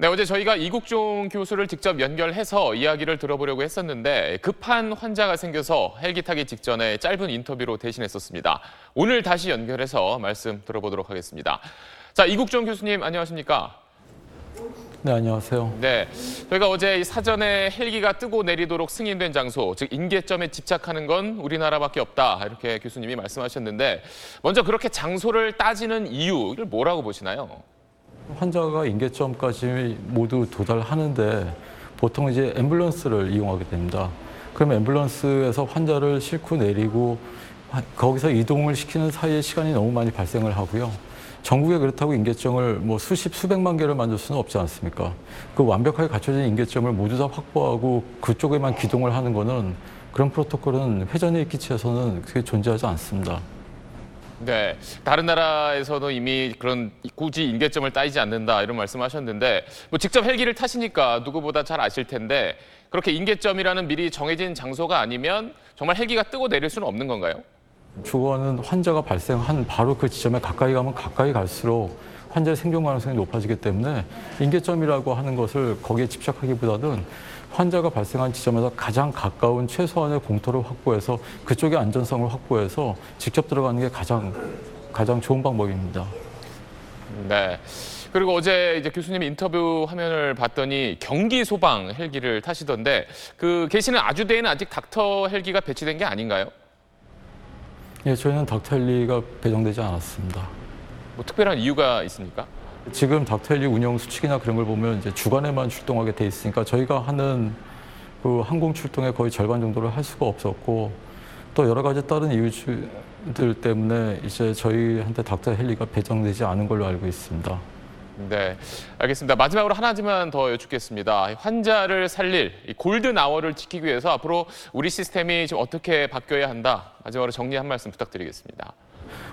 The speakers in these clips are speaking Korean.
네, 어제 저희가 이국종 교수를 직접 연결해서 이야기를 들어보려고 했었는데 급한 환자가 생겨서 헬기 타기 직전에 짧은 인터뷰로 대신했었습니다. 오늘 다시 연결해서 말씀 들어보도록 하겠습니다. 자, 이국종 교수님 안녕하십니까? 네, 안녕하세요. 네, 저희가 어제 이 사전에 헬기가 뜨고 내리도록 승인된 장소, 즉 인계점에 집착하는 건 우리나라밖에 없다 이렇게 교수님이 말씀하셨는데 먼저 그렇게 장소를 따지는 이유를 뭐라고 보시나요? 환자가 인계점까지 모두 도달하는데 보통 이제 앰뷸런스를 이용하게 됩니다. 그럼 앰뷸런스에서 환자를 싣고 내리고 하- 거기서 이동을 시키는 사이에 시간이 너무 많이 발생을 하고요. 전국에 그렇다고 인계점을 뭐 수십 수백만 개를 만들 수는 없지 않습니까? 그 완벽하게 갖춰진 인계점을 모두 다 확보하고 그쪽에만 기동을 하는 거는 그런 프로토콜은 회전의 기체에서는 그게 존재하지 않습니다. 네, 다른 나라에서도 이미 그런 굳이 인계점을 따지지 않는다 이런 말씀하셨는데 뭐 직접 헬기를 타시니까 누구보다 잘 아실 텐데 그렇게 인계점이라는 미리 정해진 장소가 아니면 정말 헬기가 뜨고 내릴 수는 없는 건가요? 주거는 환자가 발생한 바로 그 지점에 가까이 가면 가까이 갈수록 환자의 생존 가능성이 높아지기 때문에 인계점이라고 하는 것을 거기에 집착하기보다는 환자가 발생한 지점에서 가장 가까운 최소한의 공터를 확보해서 그쪽의 안전성을 확보해서 직접 들어가는 게 가장 가장 좋은 방법입니다. 네. 그리고 어제 이제 교수님 인터뷰 화면을 봤더니 경기 소방 헬기를 타시던데 그 계시는 아주대에는 아직 닥터 헬기가 배치된 게 아닌가요? 예, 저희는 닥터 헬리가 배정되지 않았습니다. 뭐 특별한 이유가 있습니까? 지금 닥터헬리 운영 수칙이나 그런 걸 보면 이제 주간에만 출동하게 돼 있으니까 저희가 하는 그 항공 출동의 거의 절반 정도를 할 수가 없었고 또 여러 가지 다른 이유들 때문에 이제 저희한테 닥터헬리가 배정되지 않은 걸로 알고 있습니다. 네, 알겠습니다. 마지막으로 하나지만 더 여쭙겠습니다. 환자를 살릴 이 골든 아워를 지키기 위해서 앞으로 우리 시스템이 지금 어떻게 바뀌어야 한다. 마지막으로 정리 한 말씀 부탁드리겠습니다.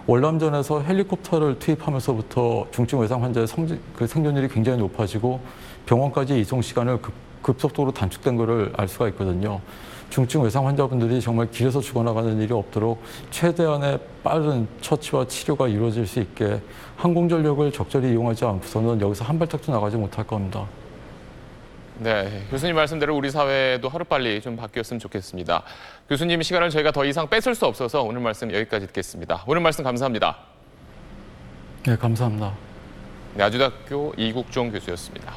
월남전에서 헬리콥터를 투입하면서부터 중증 외상 환자의 성지, 그 생존율이 굉장히 높아지고 병원까지 이송 시간을 급, 급속도로 단축된 것을 알 수가 있거든요. 중증 외상 환자분들이 정말 길에서 죽어나가는 일이 없도록 최대한의 빠른 처치와 치료가 이루어질 수 있게 항공전력을 적절히 이용하지 않고서는 여기서 한 발짝도 나가지 못할 겁니다. 네, 교수님 말씀대로 우리 사회도 하루빨리 좀 바뀌었으면 좋겠습니다. 교수님 시간을 저희가 더 이상 뺏을 수 없어서 오늘 말씀 여기까지 듣겠습니다. 오늘 말씀 감사합니다. 네, 감사합니다. 네, 아주대학교 이국종 교수였습니다.